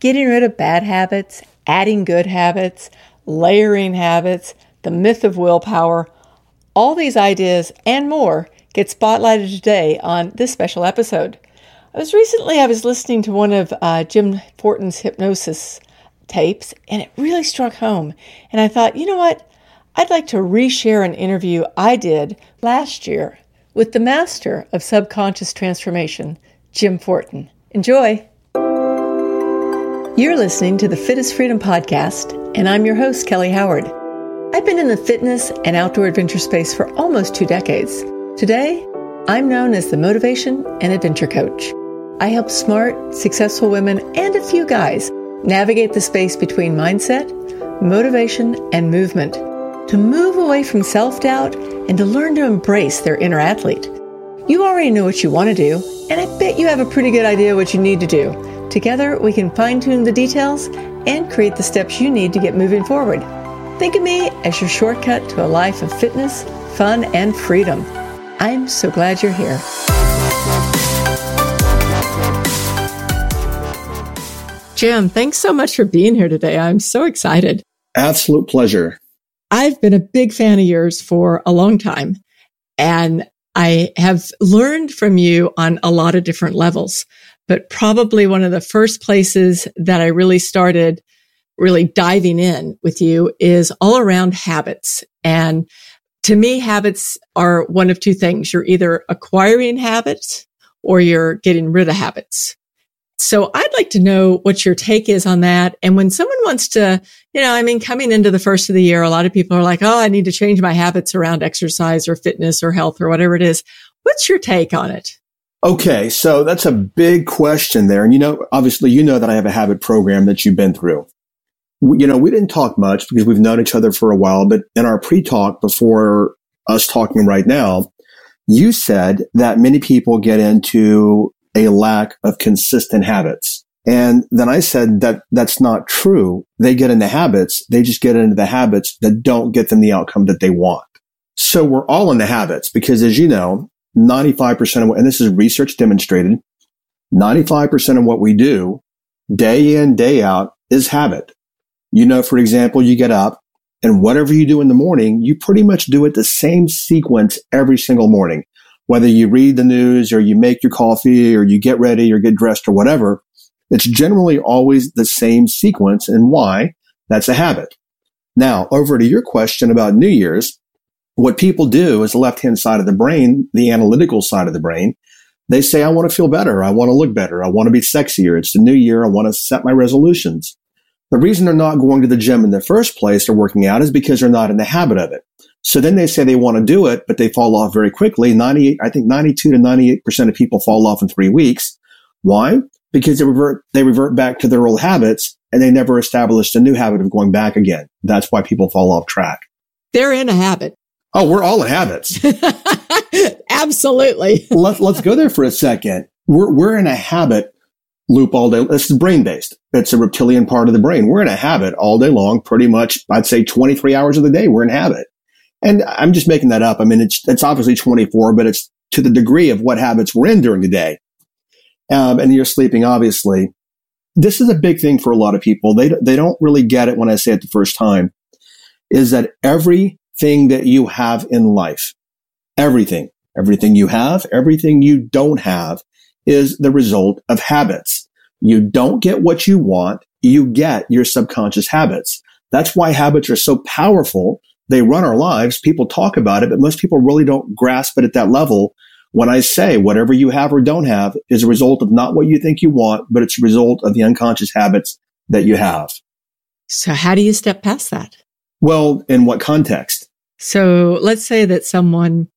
getting rid of bad habits, adding good habits, layering habits, the myth of willpower. All these ideas and more get spotlighted today on this special episode. I was recently I was listening to one of uh, Jim Fortin's hypnosis tapes, and it really struck home. And I thought, you know what? I'd like to reshare an interview I did last year with the master of subconscious transformation, Jim Fortin. Enjoy. You're listening to the Fittest Freedom podcast, and I'm your host, Kelly Howard. I've been in the fitness and outdoor adventure space for almost two decades. Today, I'm known as the Motivation and Adventure Coach. I help smart, successful women and a few guys navigate the space between mindset, motivation, and movement to move away from self doubt and to learn to embrace their inner athlete. You already know what you want to do, and I bet you have a pretty good idea what you need to do. Together, we can fine tune the details and create the steps you need to get moving forward. Think of me as your shortcut to a life of fitness, fun, and freedom. I'm so glad you're here. Jim, thanks so much for being here today. I'm so excited. Absolute pleasure. I've been a big fan of yours for a long time and I have learned from you on a lot of different levels, but probably one of the first places that I really started really diving in with you is all around habits. And to me, habits are one of two things. You're either acquiring habits or you're getting rid of habits. So I'd like to know what your take is on that. And when someone wants to, you know, I mean, coming into the first of the year, a lot of people are like, Oh, I need to change my habits around exercise or fitness or health or whatever it is. What's your take on it? Okay. So that's a big question there. And you know, obviously, you know that I have a habit program that you've been through. You know, we didn't talk much because we've known each other for a while, but in our pre talk before us talking right now, you said that many people get into a lack of consistent habits. And then I said that that's not true. They get into habits. They just get into the habits that don't get them the outcome that they want. So we're all in the habits because as you know, 95% of what, and this is research demonstrated, 95% of what we do day in, day out is habit. You know, for example, you get up and whatever you do in the morning, you pretty much do it the same sequence every single morning whether you read the news or you make your coffee or you get ready or get dressed or whatever, it's generally always the same sequence. And why? That's a habit. Now, over to your question about New Year's, what people do is the left hand side of the brain, the analytical side of the brain. They say, I want to feel better. I want to look better. I want to be sexier. It's the new year. I want to set my resolutions. The reason they're not going to the gym in the first place or working out is because they're not in the habit of it. So then they say they want to do it, but they fall off very quickly. 98, I think 92 to 98% of people fall off in three weeks. Why? Because they revert, they revert back to their old habits and they never established a new habit of going back again. That's why people fall off track. They're in a habit. Oh, we're all in habits. Absolutely. Let, let's go there for a second. We're, we're in a habit loop all day. This is brain based. It's a reptilian part of the brain. We're in a habit all day long, pretty much. I'd say 23 hours of the day. We're in habit. And I'm just making that up. I mean, it's, it's obviously 24, but it's to the degree of what habits we're in during the day. Um, and you're sleeping, obviously. This is a big thing for a lot of people. They, they don't really get it when I say it the first time is that everything that you have in life, everything, everything you have, everything you don't have is the result of habits. You don't get what you want. You get your subconscious habits. That's why habits are so powerful they run our lives. People talk about it, but most people really don't grasp it at that level. When I say whatever you have or don't have is a result of not what you think you want, but it's a result of the unconscious habits that you have. So how do you step past that? Well, in what context? So let's say that someone,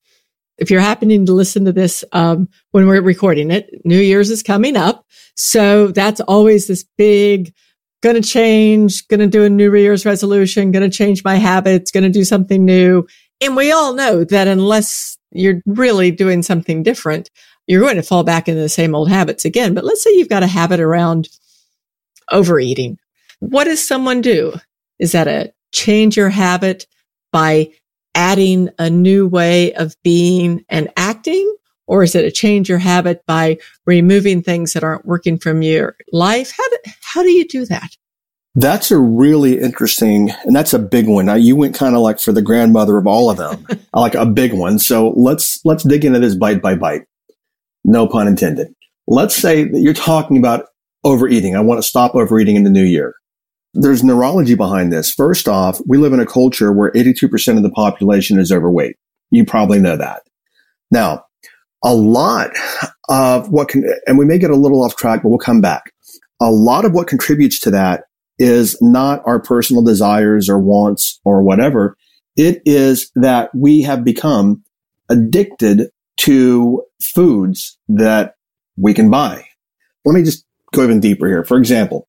if you're happening to listen to this um, when we're recording it, New Year's is coming up. So that's always this big going to change, going to do a New Year's resolution, going to change my habits, going to do something new. And we all know that unless you're really doing something different, you're going to fall back into the same old habits again. But let's say you've got a habit around overeating. What does someone do? Is that a change your habit by adding a new way of being and acting? Or is it a change your habit by removing things that aren't working from your life? How, do, How do you do that? That's a really interesting, and that's a big one. Now you went kind of like for the grandmother of all of them, like a big one. So let's let's dig into this bite by bite. No pun intended. Let's say that you're talking about overeating. I want to stop overeating in the new year. There's neurology behind this. First off, we live in a culture where 82% of the population is overweight. You probably know that. Now, a lot of what can, and we may get a little off track, but we'll come back. A lot of what contributes to that is not our personal desires or wants or whatever. It is that we have become addicted to foods that we can buy. Let me just go even deeper here. For example,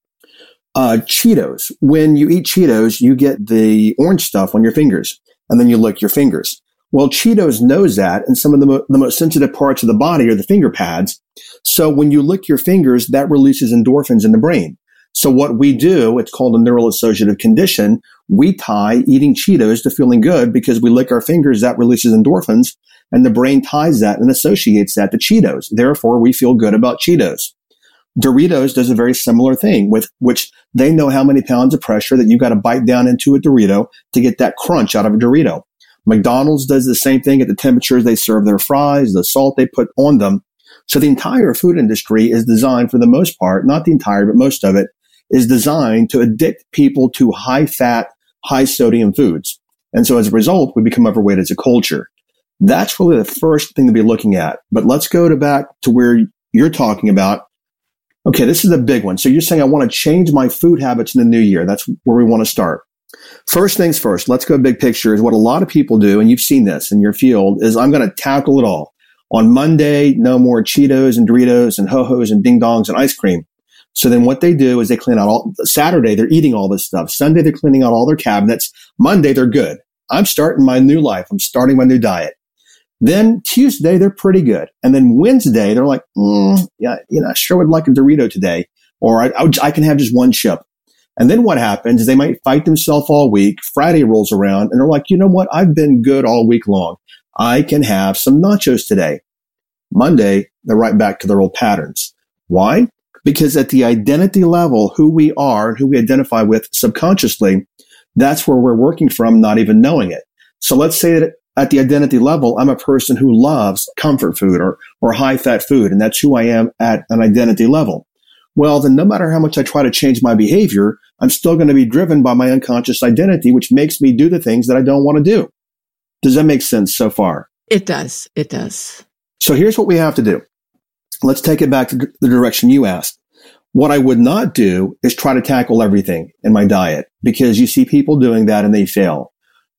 uh, Cheetos. When you eat Cheetos, you get the orange stuff on your fingers and then you lick your fingers. Well, Cheetos knows that and some of the, mo- the most sensitive parts of the body are the finger pads. So when you lick your fingers, that releases endorphins in the brain. So what we do, it's called a neural associative condition. We tie eating Cheetos to feeling good because we lick our fingers, that releases endorphins and the brain ties that and associates that to Cheetos. Therefore, we feel good about Cheetos. Doritos does a very similar thing with which they know how many pounds of pressure that you've got to bite down into a Dorito to get that crunch out of a Dorito. McDonald's does the same thing at the temperatures they serve their fries, the salt they put on them. So the entire food industry is designed for the most part, not the entire, but most of it is designed to addict people to high fat, high sodium foods. And so as a result, we become overweight as a culture. That's really the first thing to be looking at. But let's go to back to where you're talking about. Okay, this is a big one. So you're saying I want to change my food habits in the new year. That's where we want to start. First things first, let's go big picture is what a lot of people do. And you've seen this in your field is I'm going to tackle it all. On Monday, no more Cheetos and Doritos and ho-hos and ding dongs and ice cream. So then what they do is they clean out all Saturday, they're eating all this stuff. Sunday, they're cleaning out all their cabinets. Monday, they're good. I'm starting my new life. I'm starting my new diet. Then Tuesday, they're pretty good. And then Wednesday, they're like, mm, yeah, you know, I sure would like a Dorito today, or I, I, I can have just one chip. And then what happens is they might fight themselves all week. Friday rolls around and they're like, you know what? I've been good all week long. I can have some nachos today. Monday, they're right back to their old patterns. Why? Because at the identity level, who we are and who we identify with subconsciously, that's where we're working from, not even knowing it. So let's say that at the identity level, I'm a person who loves comfort food or, or high fat food. And that's who I am at an identity level. Well, then no matter how much I try to change my behavior, I'm still going to be driven by my unconscious identity, which makes me do the things that I don't want to do. Does that make sense so far? It does. It does. So here's what we have to do. Let's take it back to the direction you asked. What I would not do is try to tackle everything in my diet because you see people doing that and they fail.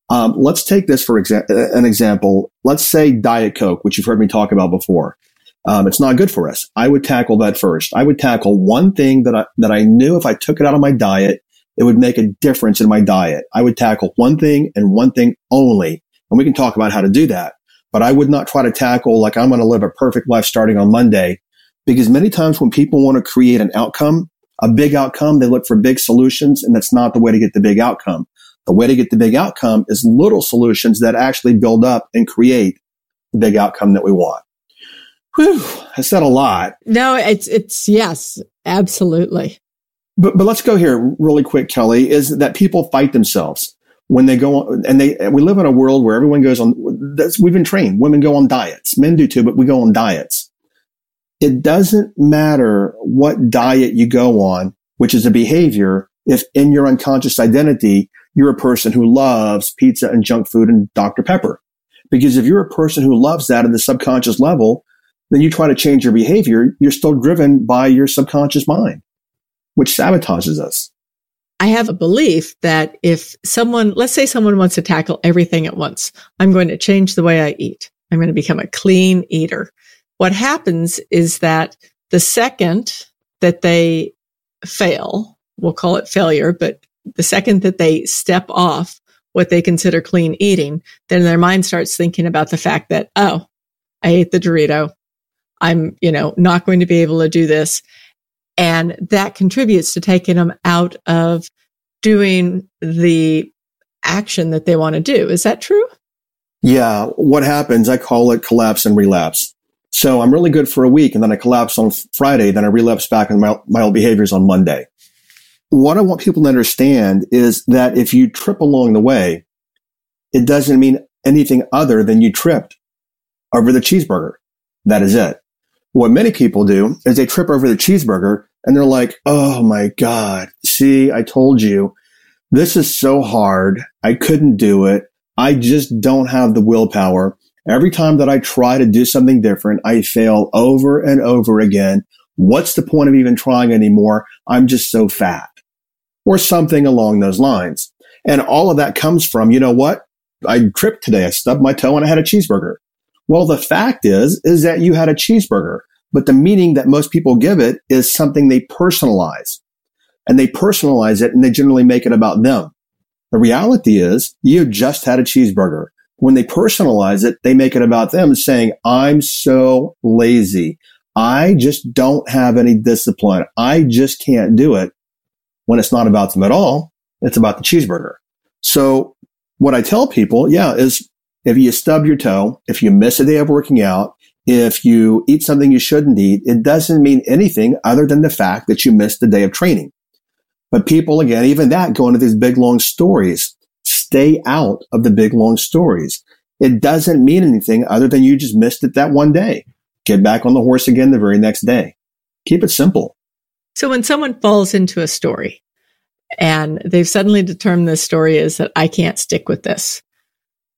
Um, let's take this for exa- uh, an example. Let's say Diet Coke, which you've heard me talk about before. Um, it's not good for us. I would tackle that first. I would tackle one thing that I, that I knew if I took it out of my diet, it would make a difference in my diet. I would tackle one thing and one thing only. And we can talk about how to do that. But I would not try to tackle like I'm going to live a perfect life starting on Monday because many times when people want to create an outcome, a big outcome, they look for big solutions and that's not the way to get the big outcome. The way to get the big outcome is little solutions that actually build up and create the big outcome that we want. Whew, I said a lot. No, it's, it's, yes, absolutely. But, but let's go here really quick, Kelly, is that people fight themselves when they go on, and they, we live in a world where everyone goes on, we've been trained. Women go on diets. Men do too, but we go on diets. It doesn't matter what diet you go on, which is a behavior. If in your unconscious identity, you're a person who loves pizza and junk food and Dr. Pepper. Because if you're a person who loves that at the subconscious level, then you try to change your behavior, you're still driven by your subconscious mind, which sabotages us. I have a belief that if someone, let's say someone wants to tackle everything at once, I'm going to change the way I eat. I'm going to become a clean eater. What happens is that the second that they fail, we'll call it failure, but the second that they step off what they consider clean eating, then their mind starts thinking about the fact that, oh, I ate the Dorito. I'm, you know, not going to be able to do this. And that contributes to taking them out of doing the action that they want to do. Is that true? Yeah. What happens, I call it collapse and relapse. So I'm really good for a week and then I collapse on Friday, then I relapse back on my, my old behaviors on Monday. What I want people to understand is that if you trip along the way, it doesn't mean anything other than you tripped over the cheeseburger. That is it. What many people do is they trip over the cheeseburger and they're like, Oh my God. See, I told you this is so hard. I couldn't do it. I just don't have the willpower. Every time that I try to do something different, I fail over and over again. What's the point of even trying anymore? I'm just so fat or something along those lines. And all of that comes from, you know what? I tripped today. I stubbed my toe and I had a cheeseburger. Well, the fact is, is that you had a cheeseburger, but the meaning that most people give it is something they personalize and they personalize it and they generally make it about them. The reality is you just had a cheeseburger. When they personalize it, they make it about them saying, I'm so lazy. I just don't have any discipline. I just can't do it when it's not about them at all. It's about the cheeseburger. So what I tell people, yeah, is if you stub your toe, if you miss a day of working out, if you eat something you shouldn't eat, it doesn't mean anything other than the fact that you missed a day of training. But people, again, even that go into these big long stories. Stay out of the big long stories. It doesn't mean anything other than you just missed it that one day. Get back on the horse again the very next day. Keep it simple. So when someone falls into a story and they've suddenly determined this story is that I can't stick with this,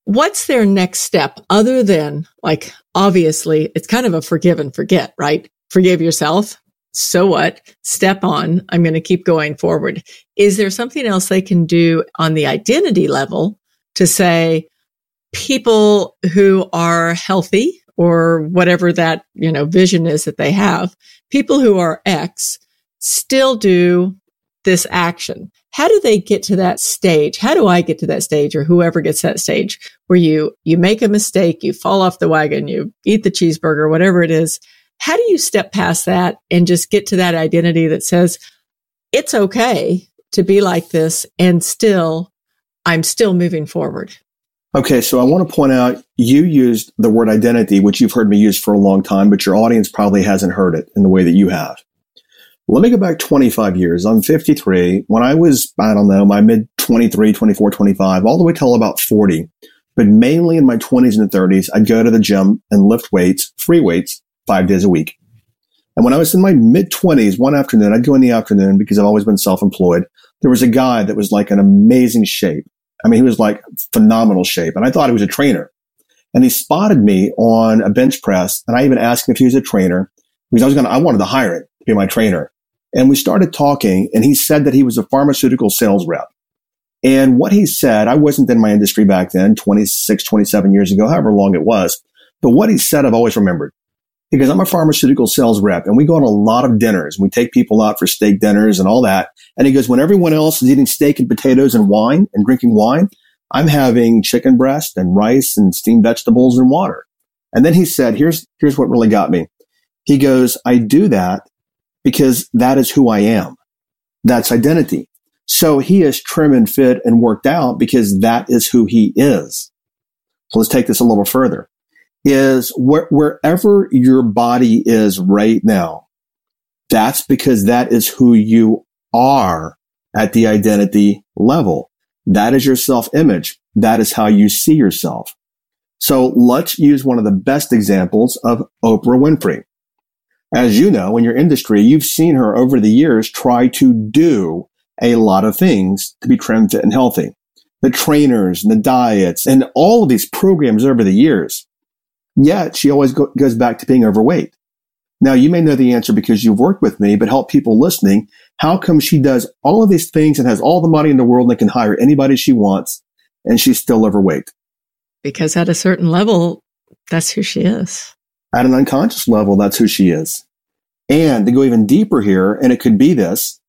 what's their next step other than like, obviously it's kind of a forgive and forget, right? Forgive yourself. So what? Step on. I'm going to keep going forward. Is there something else they can do on the identity level to say people who are healthy or whatever that, you know, vision is that they have, people who are X still do this action. How do they get to that stage? How do I get to that stage or whoever gets that stage where you, you make a mistake, you fall off the wagon, you eat the cheeseburger, whatever it is. How do you step past that and just get to that identity that says it's okay to be like this and still I'm still moving forward? Okay, so I want to point out you used the word identity, which you've heard me use for a long time, but your audience probably hasn't heard it in the way that you have. Let me go back 25 years. I'm 53. When I was, I don't know, my mid 23, 24, 25, all the way till about 40, but mainly in my 20s and 30s, I'd go to the gym and lift weights, free weights, five days a week. And when I was in my mid 20s, one afternoon, I'd go in the afternoon because I've always been self employed. There was a guy that was like an amazing shape. I mean, he was like phenomenal shape. And I thought he was a trainer. And he spotted me on a bench press. And I even asked him if he was a trainer because I was going to, I wanted to hire him to be my trainer. And we started talking and he said that he was a pharmaceutical sales rep. And what he said, I wasn't in my industry back then, 26, 27 years ago, however long it was. But what he said, I've always remembered because I'm a pharmaceutical sales rep and we go on a lot of dinners. We take people out for steak dinners and all that. And he goes, when everyone else is eating steak and potatoes and wine and drinking wine, I'm having chicken breast and rice and steamed vegetables and water. And then he said, here's, here's what really got me. He goes, I do that because that is who I am. That's identity. So he is trim and fit and worked out because that is who he is. So let's take this a little further is wh- wherever your body is right now, that's because that is who you are at the identity level. That is your self image. That is how you see yourself. So let's use one of the best examples of Oprah Winfrey. As you know, in your industry, you've seen her over the years try to do a lot of things to be trim, fit, and healthy. The trainers and the diets and all of these programs over the years. Yet she always go- goes back to being overweight. Now you may know the answer because you've worked with me, but help people listening. How come she does all of these things and has all the money in the world and can hire anybody she wants and she's still overweight? Because at a certain level, that's who she is. At an unconscious level, that's who she is. And to go even deeper here, and it could be this,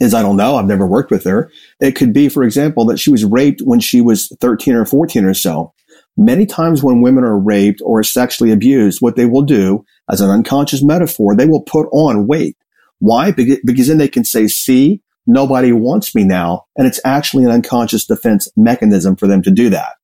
is I don't know, I've never worked with her. It could be, for example, that she was raped when she was 13 or 14 or so. Many times when women are raped or sexually abused, what they will do as an unconscious metaphor, they will put on weight. Why? Because then they can say, see, nobody wants me now. And it's actually an unconscious defense mechanism for them to do that.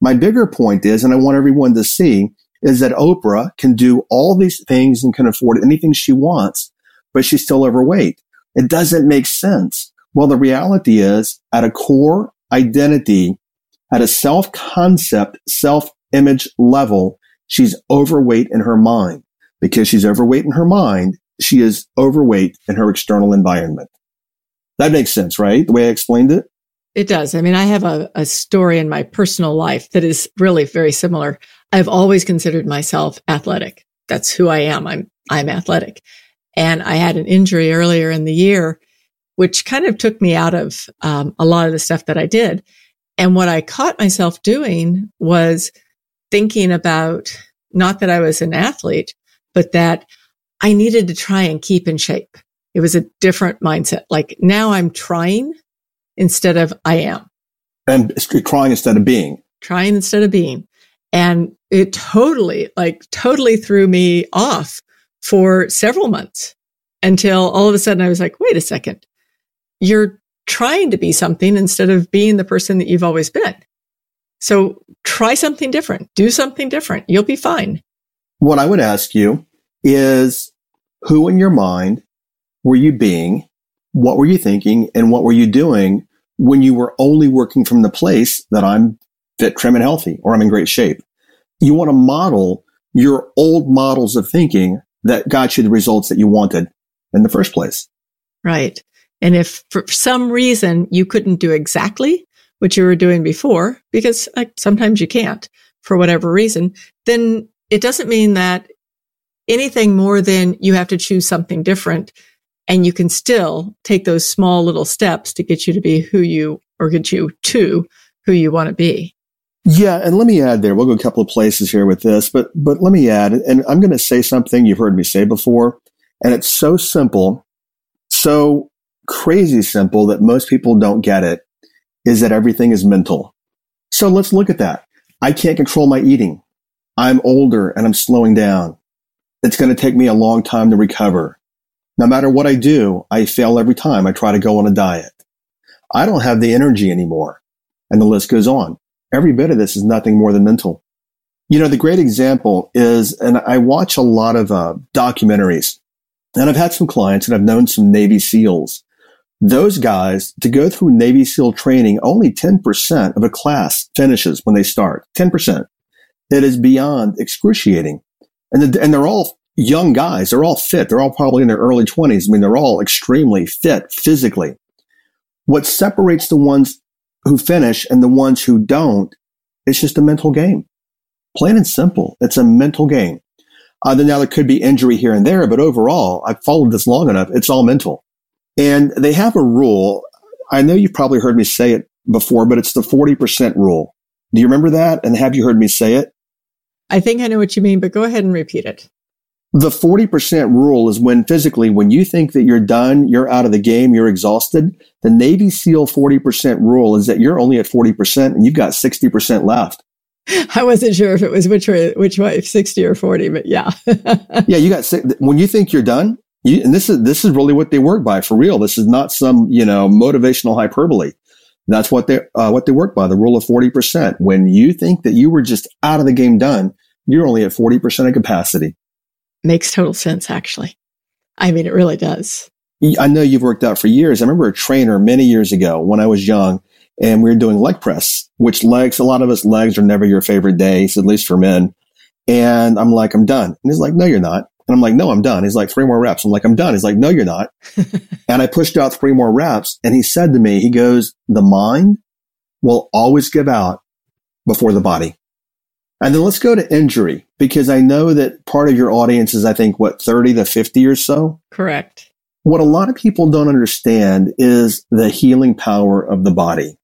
My bigger point is, and I want everyone to see, is that Oprah can do all these things and can afford anything she wants, but she's still overweight. It doesn't make sense. Well, the reality is at a core identity, at a self concept, self image level, she's overweight in her mind. Because she's overweight in her mind, she is overweight in her external environment. That makes sense, right? The way I explained it? It does. I mean, I have a, a story in my personal life that is really very similar. I've always considered myself athletic. That's who I am. I'm, I'm athletic. And I had an injury earlier in the year, which kind of took me out of um, a lot of the stuff that I did. And what I caught myself doing was thinking about not that I was an athlete, but that I needed to try and keep in shape. It was a different mindset. Like now I'm trying instead of I am. And trying instead of being. Trying instead of being. And it totally, like totally threw me off for several months until all of a sudden I was like, wait a second. You're trying to be something instead of being the person that you've always been. So try something different. Do something different. You'll be fine. What I would ask you is who in your mind were you being? What were you thinking? And what were you doing when you were only working from the place that I'm fit, trim, and healthy, or I'm in great shape? You want to model your old models of thinking that got you the results that you wanted in the first place. Right. And if for some reason you couldn't do exactly what you were doing before, because like, sometimes you can't for whatever reason, then it doesn't mean that anything more than you have to choose something different and you can still take those small little steps to get you to be who you or get you to who you want to be. Yeah, and let me add there. We'll go a couple of places here with this, but but let me add, and I'm going to say something you've heard me say before, and it's so simple, so crazy simple that most people don't get it. Is that everything is mental? So let's look at that. I can't control my eating. I'm older and I'm slowing down. It's going to take me a long time to recover. No matter what I do, I fail every time I try to go on a diet. I don't have the energy anymore. And the list goes on. Every bit of this is nothing more than mental. You know, the great example is, and I watch a lot of uh, documentaries, and I've had some clients and I've known some Navy SEALs. Those guys, to go through Navy SEAL training, only 10% of a class finishes when they start. 10%. It is beyond excruciating. And, the, and they're all young guys. They're all fit. They're all probably in their early 20s. I mean, they're all extremely fit physically. What separates the ones who finish and the ones who don't, it's just a mental game. Plain and simple. It's a mental game. Uh, then now there could be injury here and there, but overall, I've followed this long enough. It's all mental. And they have a rule. I know you've probably heard me say it before, but it's the 40% rule. Do you remember that? And have you heard me say it? I think I know what you mean, but go ahead and repeat it. The 40% rule is when physically, when you think that you're done, you're out of the game, you're exhausted. The Navy SEAL 40% rule is that you're only at 40% and you've got 60% left. I wasn't sure if it was which way, which way, 60 or 40, but yeah. yeah, you got, when you think you're done, you, and this is, this is really what they work by for real. This is not some, you know, motivational hyperbole. That's what they, uh, what they work by, the rule of 40%. When you think that you were just out of the game done, you're only at 40% of capacity makes total sense, actually. I mean, it really does. I know you've worked out for years. I remember a trainer many years ago when I was young and we were doing leg press, which legs, a lot of us legs are never your favorite days, at least for men. And I'm like, I'm done. And he's like, no, you're not. And I'm like, no, I'm done. He's like, three more reps. I'm like, I'm done. He's like, no, you're not. and I pushed out three more reps. And he said to me, he goes, the mind will always give out before the body. And then let's go to injury because I know that part of your audience is, I think, what, 30 to 50 or so? Correct. What a lot of people don't understand is the healing power of the body.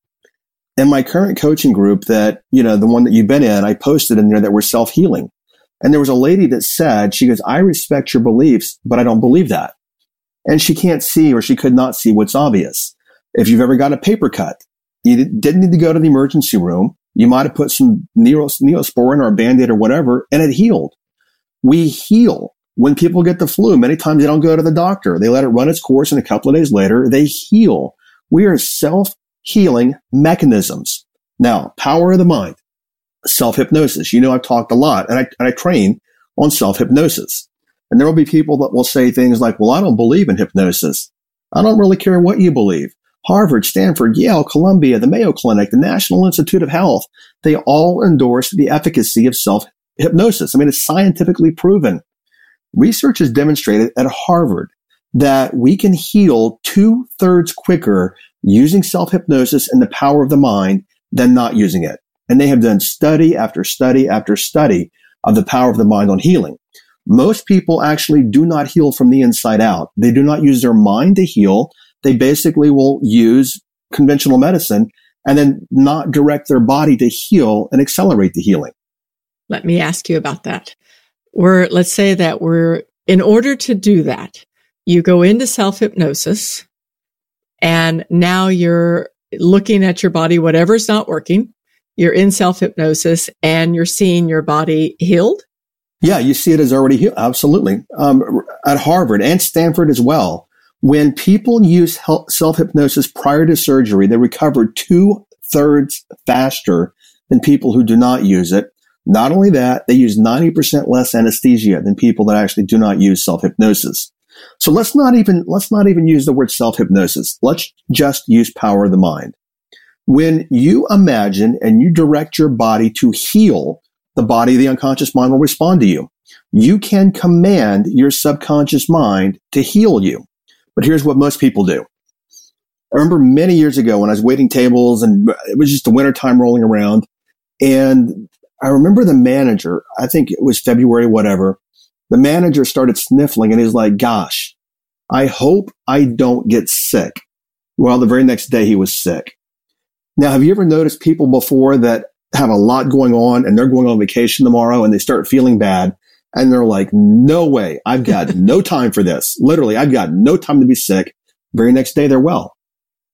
In my current coaching group that, you know, the one that you've been in, I posted in there that we're self healing. And there was a lady that said, she goes, I respect your beliefs, but I don't believe that. And she can't see or she could not see what's obvious. If you've ever got a paper cut, you didn't need to go to the emergency room. You might have put some neosporin or a band-aid or whatever, and it healed. We heal when people get the flu. Many times they don't go to the doctor. They let it run its course and a couple of days later they heal. We are self-healing mechanisms. Now, power of the mind, self-hypnosis. You know, I've talked a lot and I, and I train on self-hypnosis. And there will be people that will say things like, well, I don't believe in hypnosis. I don't really care what you believe. Harvard, Stanford, Yale, Columbia, the Mayo Clinic, the National Institute of Health, they all endorse the efficacy of self hypnosis. I mean, it's scientifically proven. Research has demonstrated at Harvard that we can heal two thirds quicker using self hypnosis and the power of the mind than not using it. And they have done study after study after study of the power of the mind on healing. Most people actually do not heal from the inside out. They do not use their mind to heal. They basically will use conventional medicine and then not direct their body to heal and accelerate the healing. Let me ask you about that. We're, let's say that we're, in order to do that, you go into self hypnosis and now you're looking at your body, whatever's not working. You're in self hypnosis and you're seeing your body healed. Yeah, you see it as already healed. Absolutely. Um, at Harvard and Stanford as well. When people use self hypnosis prior to surgery, they recover two thirds faster than people who do not use it. Not only that, they use 90% less anesthesia than people that actually do not use self hypnosis. So let's not even, let's not even use the word self hypnosis. Let's just use power of the mind. When you imagine and you direct your body to heal, the body, the unconscious mind will respond to you. You can command your subconscious mind to heal you. But here's what most people do. I remember many years ago when I was waiting tables and it was just the winter time rolling around. And I remember the manager, I think it was February, whatever, the manager started sniffling and he's like, gosh, I hope I don't get sick. Well, the very next day he was sick. Now, have you ever noticed people before that have a lot going on and they're going on vacation tomorrow and they start feeling bad and they're like, no way. I've got no time for this. Literally, I've got no time to be sick. Very next day, they're well.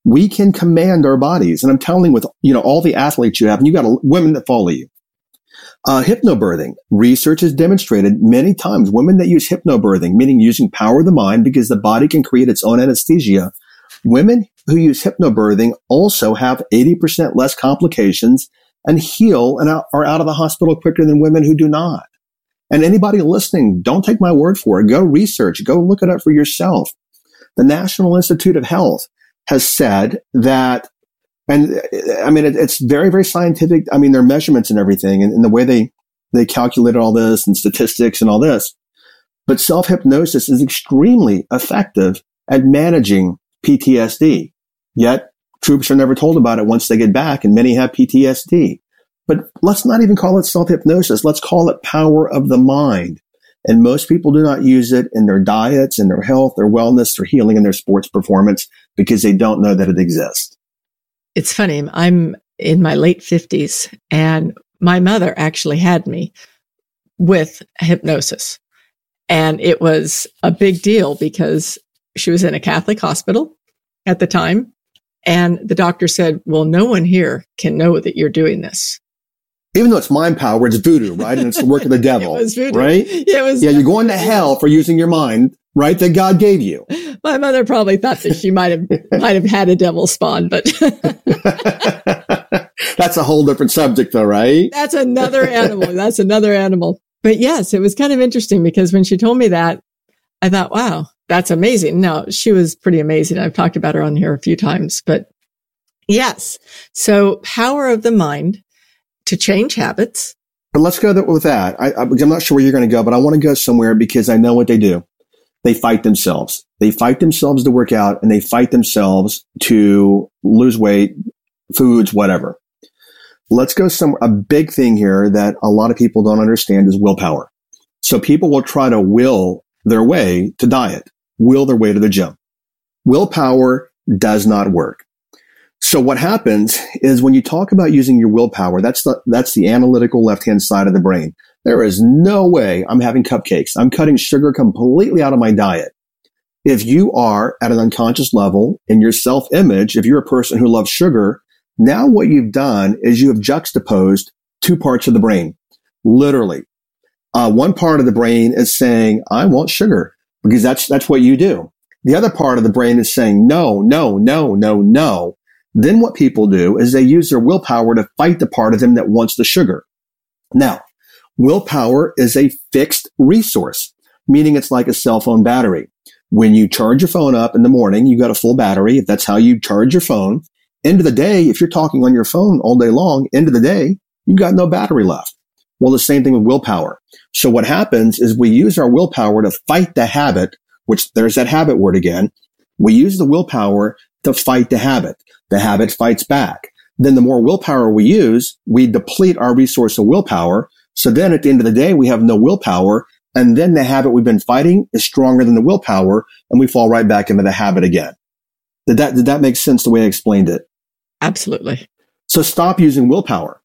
We can command our bodies. And I'm telling with, you know, all the athletes you have and you got women that follow you. Uh, hypnobirthing. Research has demonstrated many times women that use hypnobirthing, meaning using power of the mind because the body can create its own anesthesia. Women who use hypnobirthing also have 80% less complications and heal and are out of the hospital quicker than women who do not. And anybody listening, don't take my word for it. Go research, go look it up for yourself. The National Institute of Health has said that and uh, I mean, it, it's very, very scientific. I mean, their measurements and everything and, and the way they, they calculated all this and statistics and all this. But self hypnosis is extremely effective at managing PTSD. Yet troops are never told about it once they get back and many have PTSD. But let's not even call it self hypnosis. Let's call it power of the mind. And most people do not use it in their diets, in their health, their wellness, their healing, and their sports performance because they don't know that it exists it's funny. I'm in my late fifties and my mother actually had me with hypnosis. And it was a big deal because she was in a Catholic hospital at the time. And the doctor said, well, no one here can know that you're doing this. Even though it's mind power, it's voodoo, right? And it's the work of the devil, right? Yeah, it was. Yeah, you're going to hell for using your mind right? That God gave you. My mother probably thought that she might have might have had a devil spawn, but that's a whole different subject, though, right? That's another animal. That's another animal. But yes, it was kind of interesting because when she told me that, I thought, wow, that's amazing. Now she was pretty amazing. I've talked about her on here a few times, but yes. So power of the mind to change habits. But let's go with that. I, I'm not sure where you're going to go, but I want to go somewhere because I know what they do they fight themselves. They fight themselves to work out and they fight themselves to lose weight, foods, whatever. Let's go some, a big thing here that a lot of people don't understand is willpower. So people will try to will their way to diet, will their way to the gym. Willpower does not work. So what happens is when you talk about using your willpower, that's the, that's the analytical left hand side of the brain. There is no way I'm having cupcakes. I'm cutting sugar completely out of my diet. If you are at an unconscious level in your self image, if you're a person who loves sugar, now what you've done is you have juxtaposed two parts of the brain. Literally. Uh, one part of the brain is saying, I want sugar because that's, that's what you do. The other part of the brain is saying, no, no, no, no, no. Then what people do is they use their willpower to fight the part of them that wants the sugar. Now, Willpower is a fixed resource, meaning it's like a cell phone battery. When you charge your phone up in the morning, you got a full battery. If that's how you charge your phone, end of the day, if you're talking on your phone all day long, end of the day, you got no battery left. Well, the same thing with willpower. So what happens is we use our willpower to fight the habit, which there's that habit word again. We use the willpower to fight the habit. The habit fights back. Then the more willpower we use, we deplete our resource of willpower. So then at the end of the day, we have no willpower and then the habit we've been fighting is stronger than the willpower and we fall right back into the habit again. Did that, did that make sense the way I explained it? Absolutely. So stop using willpower.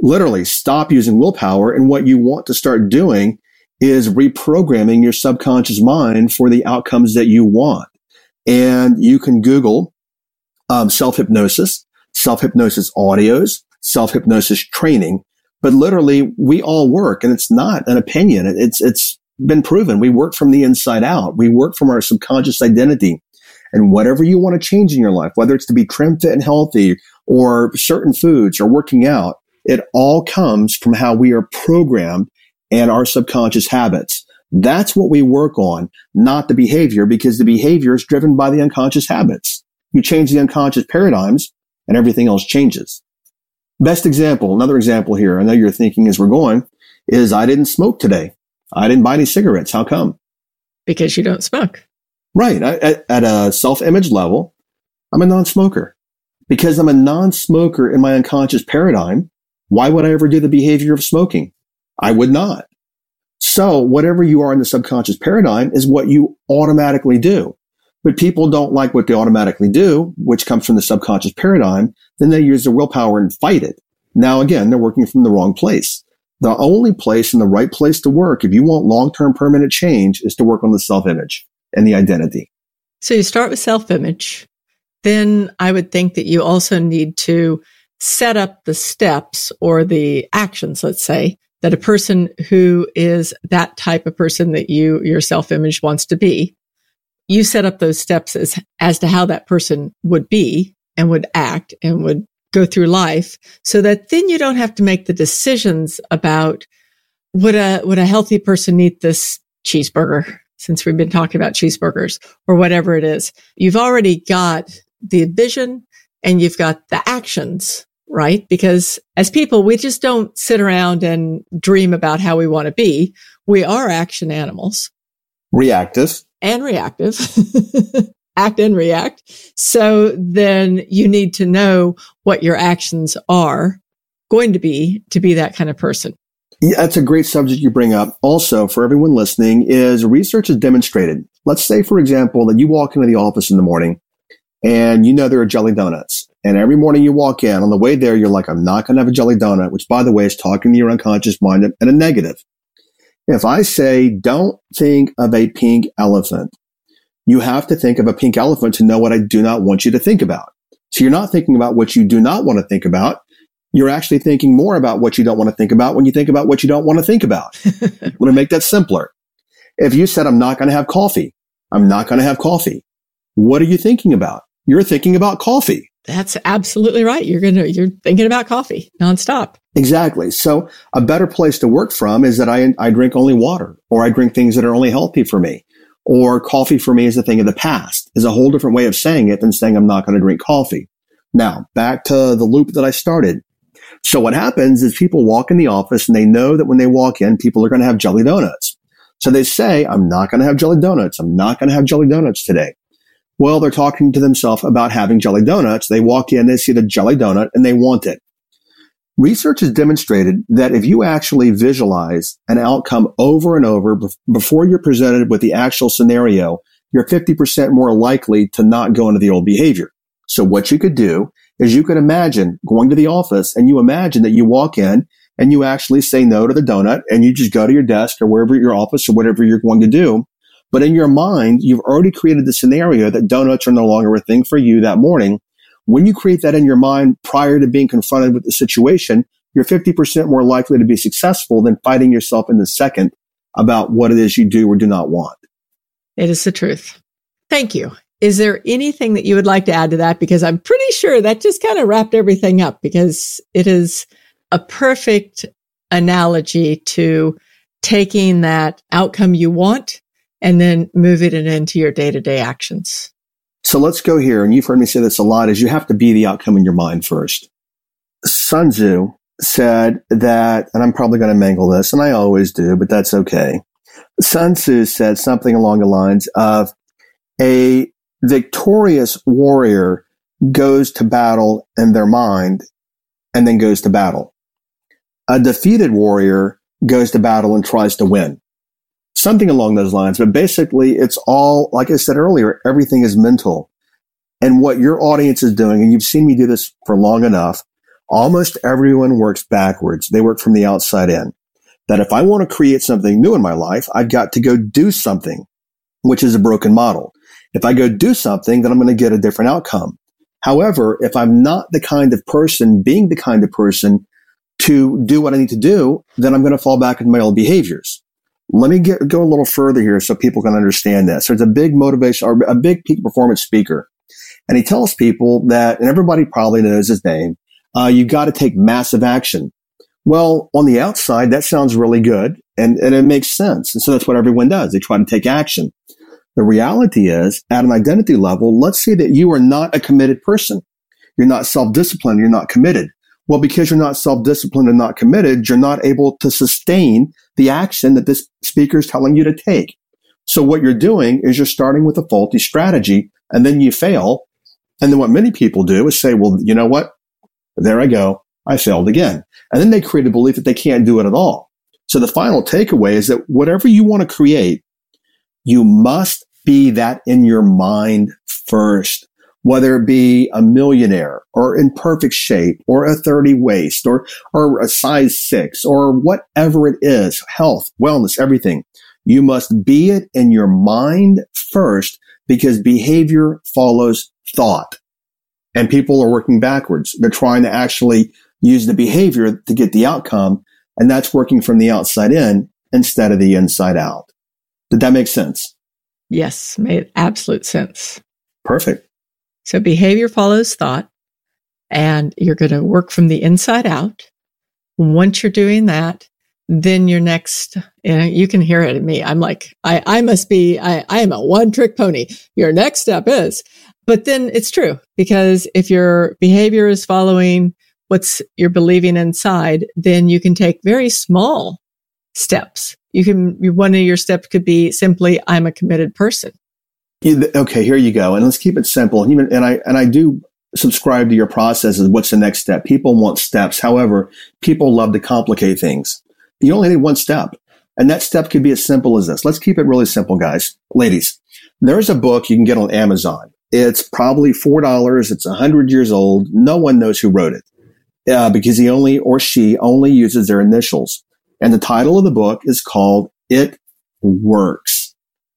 Literally stop using willpower. And what you want to start doing is reprogramming your subconscious mind for the outcomes that you want. And you can Google um, self hypnosis, self hypnosis audios, self hypnosis training, but literally we all work and it's not an opinion. It's, it's been proven. We work from the inside out. We work from our subconscious identity and whatever you want to change in your life, whether it's to be trim, fit and healthy or certain foods or working out, it all comes from how we are programmed and our subconscious habits. That's what we work on, not the behavior because the behavior is driven by the unconscious habits. You change the unconscious paradigms and everything else changes. Best example, another example here. I know you're thinking as we're going is I didn't smoke today. I didn't buy any cigarettes. How come? Because you don't smoke. Right. I, at, at a self image level, I'm a non smoker. Because I'm a non smoker in my unconscious paradigm, why would I ever do the behavior of smoking? I would not. So whatever you are in the subconscious paradigm is what you automatically do. But people don't like what they automatically do, which comes from the subconscious paradigm. Then they use their willpower and fight it. Now again, they're working from the wrong place. The only place and the right place to work if you want long-term permanent change is to work on the self-image and the identity. So you start with self-image. Then I would think that you also need to set up the steps or the actions, let's say, that a person who is that type of person that you, your self-image wants to be you set up those steps as, as to how that person would be and would act and would go through life so that then you don't have to make the decisions about would a, would a healthy person eat this cheeseburger since we've been talking about cheeseburgers or whatever it is. You've already got the vision and you've got the actions, right? Because as people, we just don't sit around and dream about how we want to be. We are action animals. Reactive and reactive, act and react. So then you need to know what your actions are going to be to be that kind of person. Yeah, that's a great subject you bring up. Also, for everyone listening, is research has demonstrated. Let's say, for example, that you walk into the office in the morning and you know there are jelly donuts. And every morning you walk in, on the way there, you're like, I'm not going to have a jelly donut, which by the way is talking to your unconscious mind in a negative. If I say, don't think of a pink elephant, you have to think of a pink elephant to know what I do not want you to think about. So you're not thinking about what you do not want to think about. You're actually thinking more about what you don't want to think about when you think about what you don't want to think about. Let me make that simpler. If you said, I'm not going to have coffee, I'm not going to have coffee. What are you thinking about? You're thinking about coffee. That's absolutely right. You're going to, you're thinking about coffee nonstop. Exactly. So a better place to work from is that I, I drink only water or I drink things that are only healthy for me or coffee for me is a thing of the past is a whole different way of saying it than saying I'm not going to drink coffee. Now back to the loop that I started. So what happens is people walk in the office and they know that when they walk in, people are going to have jelly donuts. So they say, I'm not going to have jelly donuts. I'm not going to have jelly donuts today. Well, they're talking to themselves about having jelly donuts. They walk in, they see the jelly donut and they want it. Research has demonstrated that if you actually visualize an outcome over and over before you're presented with the actual scenario, you're 50% more likely to not go into the old behavior. So what you could do is you could imagine going to the office and you imagine that you walk in and you actually say no to the donut and you just go to your desk or wherever your office or whatever you're going to do but in your mind, you've already created the scenario that donuts are no longer a thing for you that morning. When you create that in your mind prior to being confronted with the situation, you're 50% more likely to be successful than fighting yourself in the second about what it is you do or do not want. It is the truth. Thank you. Is there anything that you would like to add to that? Because I'm pretty sure that just kind of wrapped everything up because it is a perfect analogy to taking that outcome you want and then moving it into your day to day actions. So let's go here. And you've heard me say this a lot is you have to be the outcome in your mind first. Sun Tzu said that, and I'm probably going to mangle this, and I always do, but that's okay. Sun Tzu said something along the lines of a victorious warrior goes to battle in their mind and then goes to battle. A defeated warrior goes to battle and tries to win. Something along those lines. But basically, it's all, like I said earlier, everything is mental. And what your audience is doing, and you've seen me do this for long enough, almost everyone works backwards. They work from the outside in. That if I want to create something new in my life, I've got to go do something, which is a broken model. If I go do something, then I'm going to get a different outcome. However, if I'm not the kind of person, being the kind of person to do what I need to do, then I'm going to fall back into my old behaviors. Let me get, go a little further here so people can understand this. There's a big motivation or a big peak performance speaker. And he tells people that, and everybody probably knows his name, uh, you got to take massive action. Well, on the outside, that sounds really good and, and it makes sense. And so that's what everyone does. They try to take action. The reality is at an identity level, let's say that you are not a committed person. You're not self-disciplined. You're not committed. Well, because you're not self-disciplined and not committed, you're not able to sustain the action that this speaker is telling you to take. So what you're doing is you're starting with a faulty strategy and then you fail. And then what many people do is say, well, you know what? There I go. I failed again. And then they create a belief that they can't do it at all. So the final takeaway is that whatever you want to create, you must be that in your mind first, whether it be a millionaire or in perfect shape or a 30 waist or, or a size six or whatever it is, health, wellness, everything. You must be it in your mind first because behavior follows thought and people are working backwards. They're trying to actually use the behavior to get the outcome. And that's working from the outside in instead of the inside out. Did that make sense? Yes, made absolute sense. Perfect. So behavior follows thought and you're going to work from the inside out. Once you're doing that, then your next, you, know, you can hear it in me. I'm like, I, I must be, I, I am a one trick pony. Your next step is, but then it's true because if your behavior is following what's you're believing inside, then you can take very small steps. You can, one of your steps could be simply, I'm a committed person. Okay, here you go. And let's keep it simple. Even, and I, and I do subscribe to your process. Is What's the next step? People want steps. However, people love to complicate things. You only need one step. And that step could be as simple as this. Let's keep it really simple, guys. Ladies, there's a book you can get on Amazon. It's probably $4. It's a 100 years old. No one knows who wrote it uh, because he only or she only uses their initials. And the title of the book is called It Works.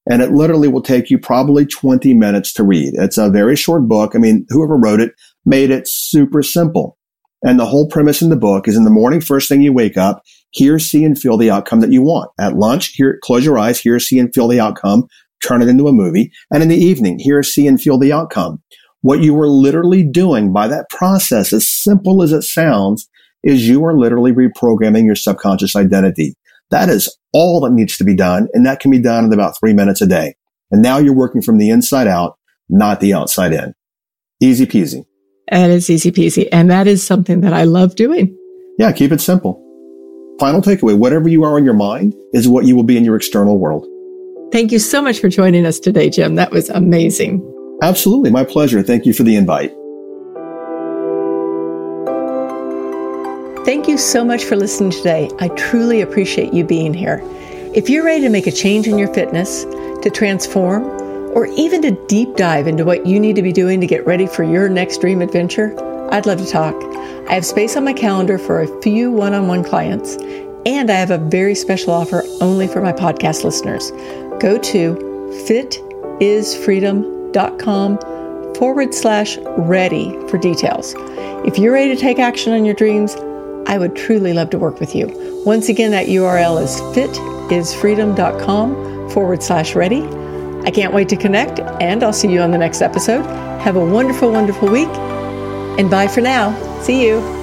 And it literally will take you probably 20 minutes to read. It's a very short book. I mean, whoever wrote it made it super simple. And the whole premise in the book is in the morning, first thing you wake up, hear, see, and feel the outcome that you want. At lunch, hear, close your eyes, hear, see, and feel the outcome, turn it into a movie. And in the evening, hear, see, and feel the outcome. What you are literally doing by that process, as simple as it sounds, is you are literally reprogramming your subconscious identity. That is all that needs to be done. And that can be done in about three minutes a day. And now you're working from the inside out, not the outside in. Easy peasy. That is easy peasy. And that is something that I love doing. Yeah, keep it simple. Final takeaway whatever you are in your mind is what you will be in your external world. Thank you so much for joining us today, Jim. That was amazing. Absolutely. My pleasure. Thank you for the invite. Thank you so much for listening today. I truly appreciate you being here. If you're ready to make a change in your fitness, to transform, or even to deep dive into what you need to be doing to get ready for your next dream adventure, I'd love to talk. I have space on my calendar for a few one on one clients, and I have a very special offer only for my podcast listeners. Go to fitisfreedom.com forward slash ready for details. If you're ready to take action on your dreams, I would truly love to work with you. Once again, that URL is fitisfreedom.com forward slash ready. I can't wait to connect, and I'll see you on the next episode. Have a wonderful, wonderful week, and bye for now. See you.